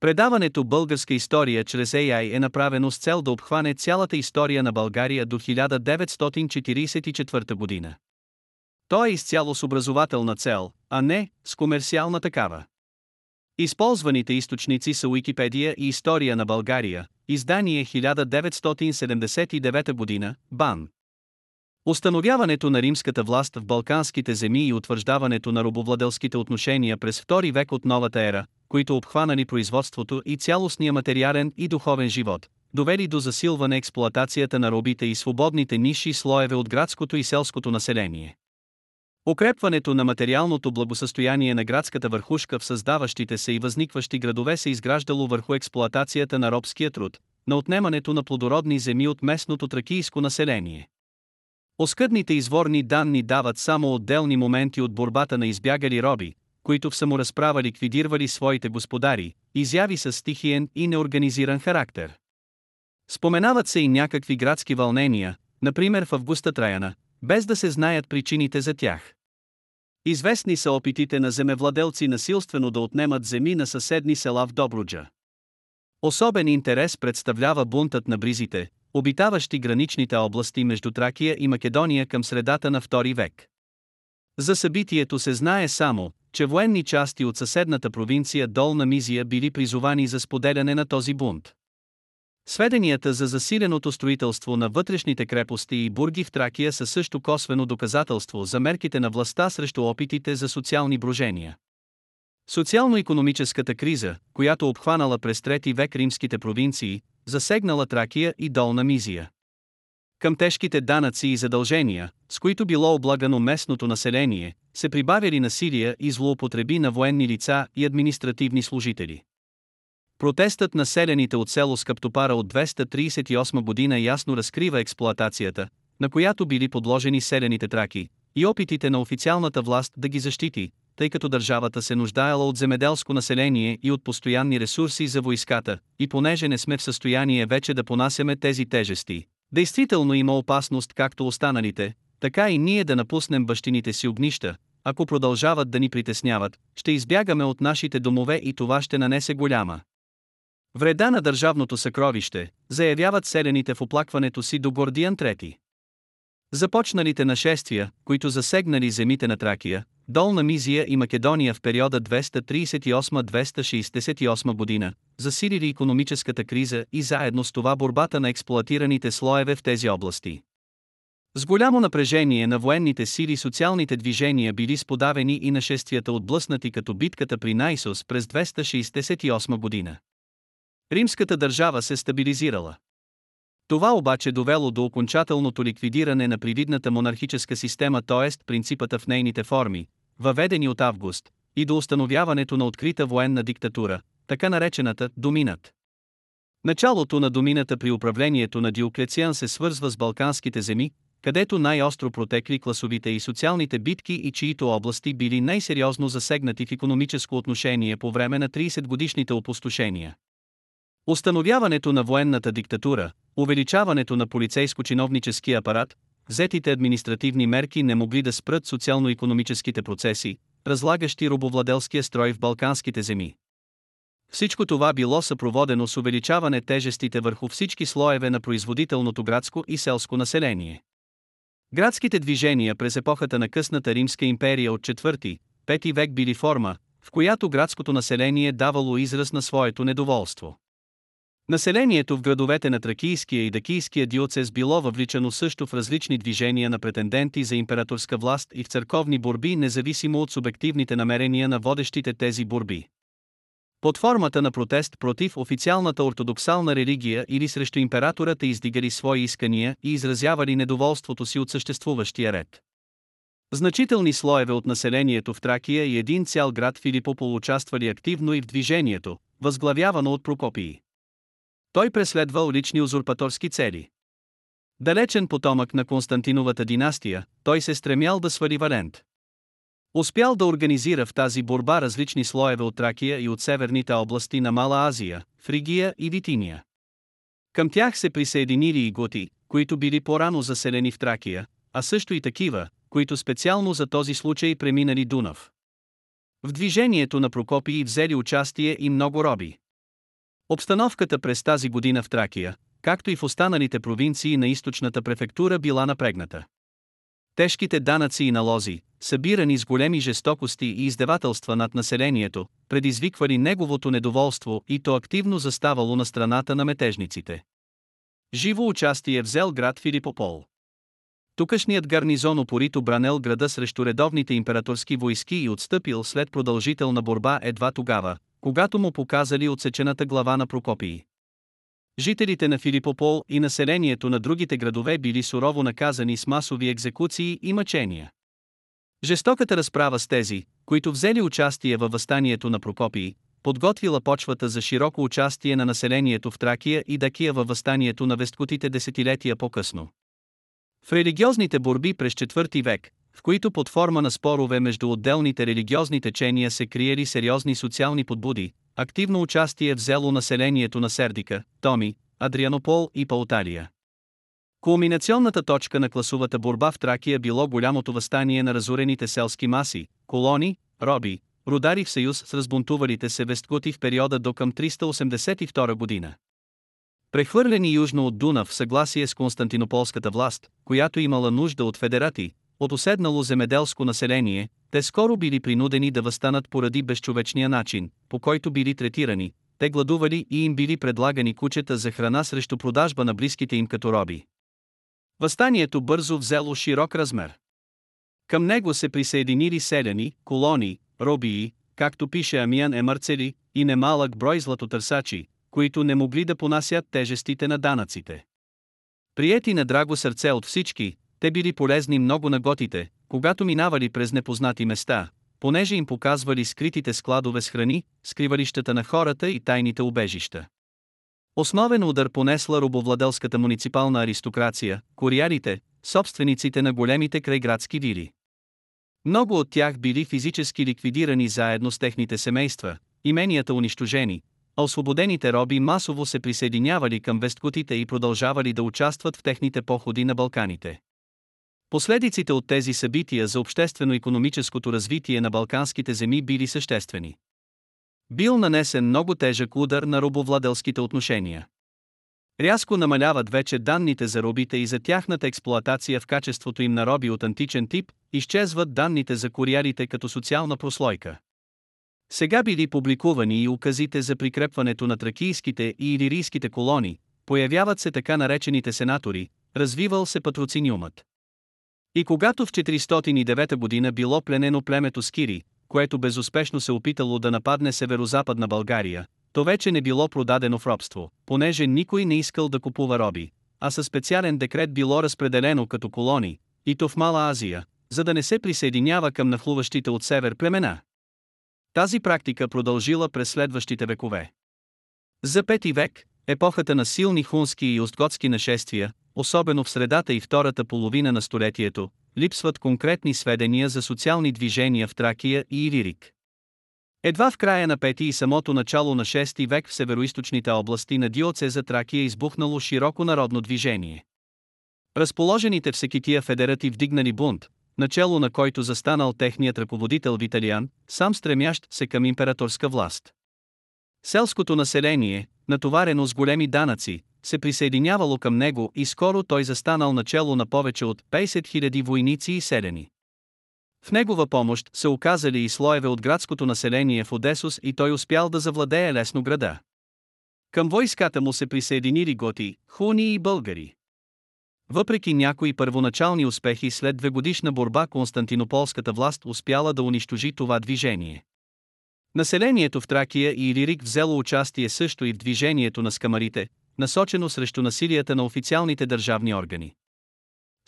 Предаването Българска история чрез AI е направено с цел да обхване цялата история на България до 1944 година. То е изцяло с образователна цел, а не с комерциална такава. Използваните източници са Уикипедия и История на България, издание 1979 година, БАН. Установяването на римската власт в Балканските земи и утвърждаването на робовладелските отношения през втори век от новата ера, които обхванали производството и цялостния материален и духовен живот, довели до засилване експлоатацията на робите и свободните ниши слоеве от градското и селското население. Укрепването на материалното благосъстояние на градската върхушка в създаващите се и възникващи градове се изграждало върху експлоатацията на робския труд, на отнемането на плодородни земи от местното тракийско население. Оскъдните изворни данни дават само отделни моменти от борбата на избягали роби, които в саморазправа ликвидирали своите господари, изяви с стихиен и неорганизиран характер. Споменават се и някакви градски вълнения, например в Августа Траяна, без да се знаят причините за тях. Известни са опитите на земевладелци насилствено да отнемат земи на съседни села в Добруджа. Особен интерес представлява бунтът на бризите, обитаващи граничните области между Тракия и Македония към средата на II век. За събитието се знае само, че военни части от съседната провинция Долна Мизия били призовани за споделяне на този бунт. Сведенията за засиленото строителство на вътрешните крепости и бурги в Тракия са също косвено доказателство за мерките на властта срещу опитите за социални брожения. Социално-економическата криза, която обхванала през трети век римските провинции, засегнала Тракия и Долна Мизия. Към тежките данъци и задължения, с които било облагано местното население, се прибавили насилие и злоупотреби на военни лица и административни служители. Протестът на селените от село Скъптопара от 238 година ясно разкрива експлоатацията, на която били подложени селените траки, и опитите на официалната власт да ги защити, тъй като държавата се нуждаела от земеделско население и от постоянни ресурси за войската, и понеже не сме в състояние вече да понасяме тези тежести. Действително има опасност както останалите, така и ние да напуснем бащините си огнища, ако продължават да ни притесняват, ще избягаме от нашите домове и това ще нанесе голяма вреда на държавното съкровище, заявяват селените в оплакването си до Гордиан III. Започналите нашествия, които засегнали земите на Тракия, Долна Мизия и Македония в периода 238-268 година, засилили економическата криза и заедно с това борбата на експлоатираните слоеве в тези области. С голямо напрежение на военните сили социалните движения били сподавени и нашествията отблъснати като битката при Найсос през 268 година. Римската държава се стабилизирала. Това обаче довело до окончателното ликвидиране на привидната монархическа система, т.е. принципата в нейните форми, въведени от Август, и до установяването на открита военна диктатура, така наречената Доминат. Началото на домината при управлението на Диоклециан се свързва с Балканските земи, където най-остро протекли класовите и социалните битки и чието области били най-сериозно засегнати в економическо отношение по време на 30-годишните опустошения. Установяването на военната диктатура, увеличаването на полицейско-чиновническия апарат, взетите административни мерки не могли да спрат социално-економическите процеси, разлагащи робовладелския строй в балканските земи. Всичко това било съпроводено с увеличаване тежестите върху всички слоеве на производителното градско и селско население. Градските движения през епохата на късната Римска империя от 4-5 век били форма, в която градското население давало израз на своето недоволство. Населението в градовете на Тракийския и Дакийския диоцез било въвличано също в различни движения на претенденти за императорска власт и в църковни борби независимо от субективните намерения на водещите тези борби. Под формата на протест против официалната ортодоксална религия или срещу императората издигали свои искания и изразявали недоволството си от съществуващия ред. Значителни слоеве от населението в Тракия и един цял град Филипопол участвали активно и в движението, възглавявано от Прокопии. Той преследвал лични узурпаторски цели. Далечен потомък на Константиновата династия, той се стремял да свали Валент. Успял да организира в тази борба различни слоеве от Тракия и от северните области на Мала Азия, Фригия и Витиния. Към тях се присъединили и готи, които били по-рано заселени в Тракия, а също и такива, които специално за този случай преминали Дунав. В движението на Прокопии взели участие и много роби. Обстановката през тази година в Тракия, както и в останалите провинции на източната префектура била напрегната. Тежките данъци и налози, събирани с големи жестокости и издевателства над населението, предизвиквали неговото недоволство и то активно заставало на страната на метежниците. Живо участие взел град Филипопол. Тукашният гарнизон опорито бранел града срещу редовните императорски войски и отстъпил след продължителна борба едва тогава, когато му показали отсечената глава на Прокопии. Жителите на Филипопол и населението на другите градове били сурово наказани с масови екзекуции и мъчения. Жестоката разправа с тези, които взели участие във възстанието на Прокопии, подготвила почвата за широко участие на населението в Тракия и Дакия във възстанието на весткотите десетилетия по-късно. В религиозните борби през IV век, в които под форма на спорове между отделните религиозни течения се криели сериозни социални подбуди, активно участие взело населението на Сердика, Томи, Адрианопол и Пауталия. Кулминационната точка на класовата борба в Тракия било голямото възстание на разорените селски маси, колони, роби, рудари в съюз с разбунтувалите се весткоти в периода до към 382 година. Прехвърлени южно от Дуна в съгласие с Константинополската власт, която имала нужда от федерати, от оседнало земеделско население, те скоро били принудени да възстанат поради безчовечния начин, по който били третирани, те гладували и им били предлагани кучета за храна срещу продажба на близките им като роби. Възстанието бързо взело широк размер. Към него се присъединили селяни, колони, робии, както пише Амиян Емарцели, и немалък брой златотърсачи, които не могли да понасят тежестите на данъците. Приети на драго сърце от всички, те били полезни много на готите, когато минавали през непознати места, понеже им показвали скритите складове с храни, скривалищата на хората и тайните убежища. Основен удар понесла робовладелската муниципална аристокрация, кориарите, собствениците на големите крайградски вили. Много от тях били физически ликвидирани заедно с техните семейства, именията унищожени, а освободените роби масово се присъединявали към весткотите и продължавали да участват в техните походи на Балканите. Последиците от тези събития за обществено-економическото развитие на балканските земи били съществени. Бил нанесен много тежък удар на робовладелските отношения. Рязко намаляват вече данните за робите и за тяхната експлоатация в качеството им на роби от античен тип, изчезват данните за куриарите като социална прослойка. Сега били публикувани и указите за прикрепването на тракийските и илирийските колони, появяват се така наречените сенатори, развивал се патроциниумът. И когато в 409 година било пленено племето Скири, което безуспешно се опитало да нападне северо-западна България, то вече не било продадено в робство, понеже никой не искал да купува роби, а със специален декрет било разпределено като колони, и то в Мала Азия, за да не се присъединява към нахлуващите от север племена. Тази практика продължила през следващите векове. За пети век, епохата на силни хунски и остготски нашествия, особено в средата и втората половина на столетието, липсват конкретни сведения за социални движения в Тракия и Иририк. Едва в края на пети и самото начало на 6 век в североизточните области на Диоцеза Тракия избухнало широко народно движение. Разположените в Секития федерати вдигнали бунт, начало на който застанал техният ръководител Виталиан, сам стремящ се към императорска власт. Селското население, натоварено с големи данъци, се присъединявало към него и скоро той застанал начало на повече от 50 000 войници и селени. В негова помощ се оказали и слоеве от градското население в Одесус и той успял да завладее лесно града. Към войската му се присъединили готи, хуни и българи. Въпреки някои първоначални успехи след двегодишна борба Константинополската власт успяла да унищожи това движение. Населението в Тракия и Илирик взело участие също и в движението на скамарите, насочено срещу насилията на официалните държавни органи.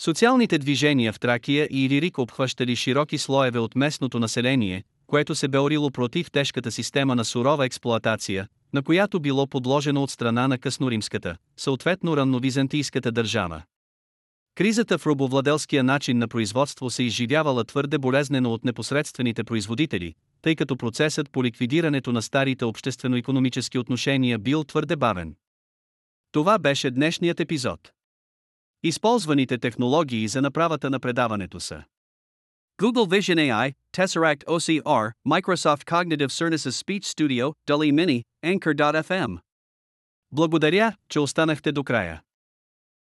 Социалните движения в Тракия и Илирик обхващали широки слоеве от местното население, което се беорило против тежката система на сурова експлоатация, на която било подложено от страна на късноримската, съответно ранновизантийската държава. Кризата в робовладелския начин на производство се изживявала твърде болезнено от непосредствените производители, тъй като процесът по ликвидирането на старите обществено-економически отношения бил твърде бавен. Това беше днешният епизод. Използваните технологии за направата на предаването са Google Vision AI, Tesseract OCR, Microsoft Cognitive Services Speech Studio, Dolly Mini, Anchor.fm. Благодаря, че останахте до края.